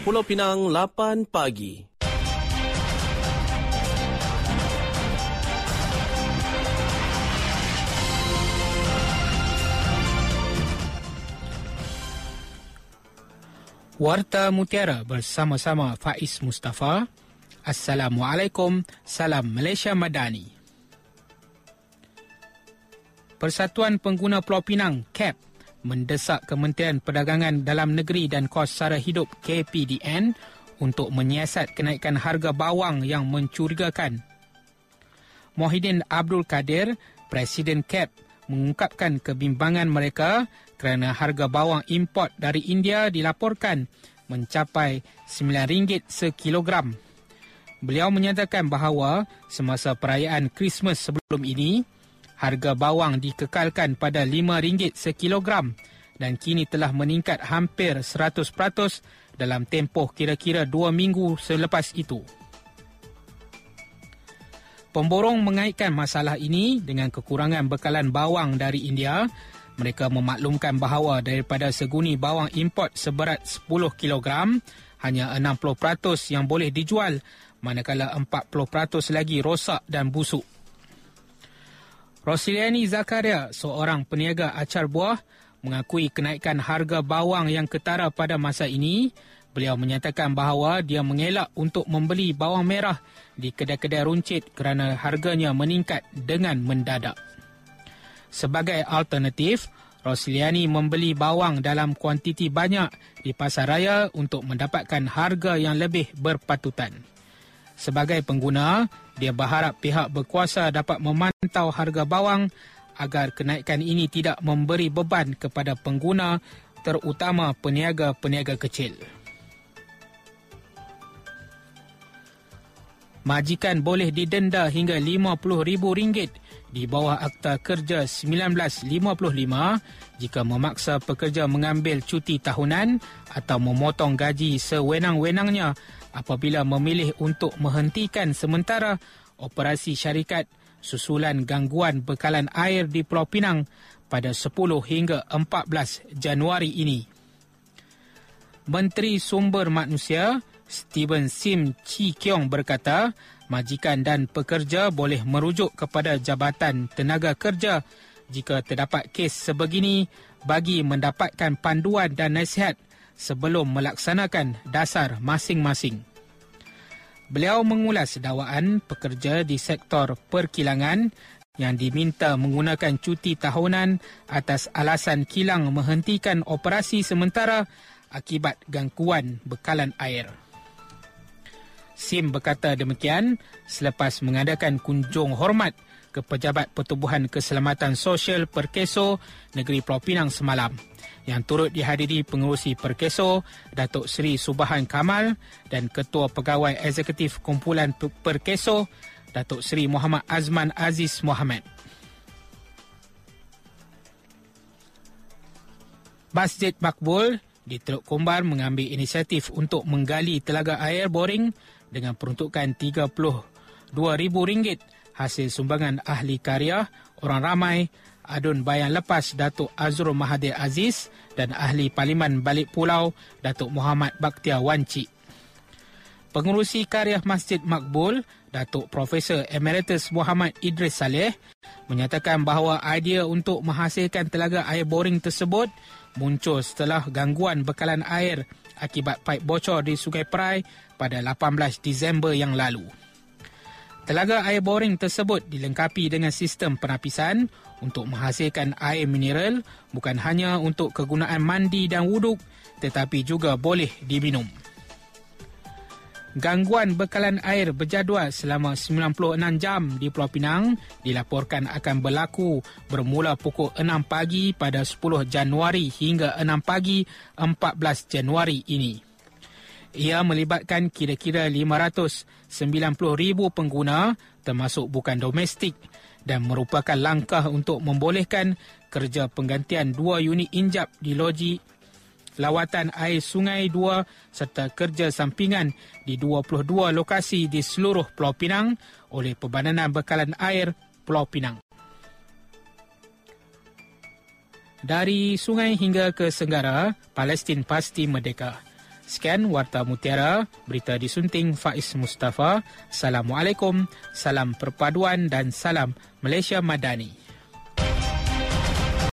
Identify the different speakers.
Speaker 1: Pulau Pinang 8 pagi.
Speaker 2: Warta Mutiara bersama-sama Faiz Mustafa. Assalamualaikum, salam Malaysia Madani. Persatuan Pengguna Pulau Pinang, CAP, mendesak Kementerian Perdagangan Dalam Negeri dan Kos Sara Hidup KPDN untuk menyiasat kenaikan harga bawang yang mencurigakan. Mohidin Abdul Kadir, Presiden CAP, mengungkapkan kebimbangan mereka kerana harga bawang import dari India dilaporkan mencapai RM9 sekilogram. Beliau menyatakan bahawa semasa perayaan Christmas sebelum ini, harga bawang dikekalkan pada RM5 sekilogram dan kini telah meningkat hampir 100% dalam tempoh kira-kira dua minggu selepas itu. Pemborong mengaitkan masalah ini dengan kekurangan bekalan bawang dari India mereka memaklumkan bahawa daripada seguni bawang import seberat 10 kg, hanya 60% yang boleh dijual, manakala 40% lagi rosak dan busuk. Rosiliani Zakaria, seorang peniaga acar buah, mengakui kenaikan harga bawang yang ketara pada masa ini. Beliau menyatakan bahawa dia mengelak untuk membeli bawang merah di kedai-kedai runcit kerana harganya meningkat dengan mendadak. Sebagai alternatif, Rosliani membeli bawang dalam kuantiti banyak di pasar raya untuk mendapatkan harga yang lebih berpatutan. Sebagai pengguna, dia berharap pihak berkuasa dapat memantau harga bawang agar kenaikan ini tidak memberi beban kepada pengguna terutama peniaga-peniaga kecil. Majikan boleh didenda hingga RM50,000 di bawah Akta Kerja 1955 jika memaksa pekerja mengambil cuti tahunan atau memotong gaji sewenang-wenangnya apabila memilih untuk menghentikan sementara operasi syarikat susulan gangguan bekalan air di Pulau Pinang pada 10 hingga 14 Januari ini. Menteri Sumber Manusia Stephen Sim Chi Kiong berkata, majikan dan pekerja boleh merujuk kepada Jabatan Tenaga Kerja jika terdapat kes sebegini bagi mendapatkan panduan dan nasihat sebelum melaksanakan dasar masing-masing. Beliau mengulas dakwaan pekerja di sektor perkilangan yang diminta menggunakan cuti tahunan atas alasan kilang menghentikan operasi sementara akibat gangguan bekalan air. Sim berkata demikian selepas mengadakan kunjung hormat ke Pejabat Pertubuhan Keselamatan Sosial Perkeso Negeri Pulau Pinang semalam yang turut dihadiri pengurusi Perkeso Datuk Seri Subahan Kamal dan Ketua Pegawai Eksekutif Kumpulan Perkeso Datuk Seri Muhammad Azman Aziz Muhammad. Masjid Makbul di Teluk Kumbar mengambil inisiatif untuk menggali telaga air boring dengan peruntukan RM32,000 hasil sumbangan ahli karya, orang ramai, adun bayan lepas Datuk Azrul Mahathir Aziz dan ahli Parlimen Balik Pulau Datuk Muhammad Bakhtiar Wanci. Pengurusi karya Masjid Makbul, Datuk Profesor Emeritus Muhammad Idris Saleh, menyatakan bahawa idea untuk menghasilkan telaga air boring tersebut muncul setelah gangguan bekalan air akibat paip bocor di Sungai Perai pada 18 Disember yang lalu. Telaga air boring tersebut dilengkapi dengan sistem penapisan untuk menghasilkan air mineral bukan hanya untuk kegunaan mandi dan wuduk tetapi juga boleh diminum. Gangguan bekalan air berjadual selama 96 jam di Pulau Pinang dilaporkan akan berlaku bermula pukul 6 pagi pada 10 Januari hingga 6 pagi 14 Januari ini. Ia melibatkan kira-kira 590,000 pengguna termasuk bukan domestik dan merupakan langkah untuk membolehkan kerja penggantian dua unit injap di loji lawatan air sungai 2 serta kerja sampingan di 22 lokasi di seluruh Pulau Pinang oleh Perbadanan Bekalan Air Pulau Pinang. Dari sungai hingga ke Senggara, Palestin pasti merdeka Sekian Warta Mutiara, berita disunting Faiz Mustafa. Assalamualaikum, salam perpaduan dan salam Malaysia Madani.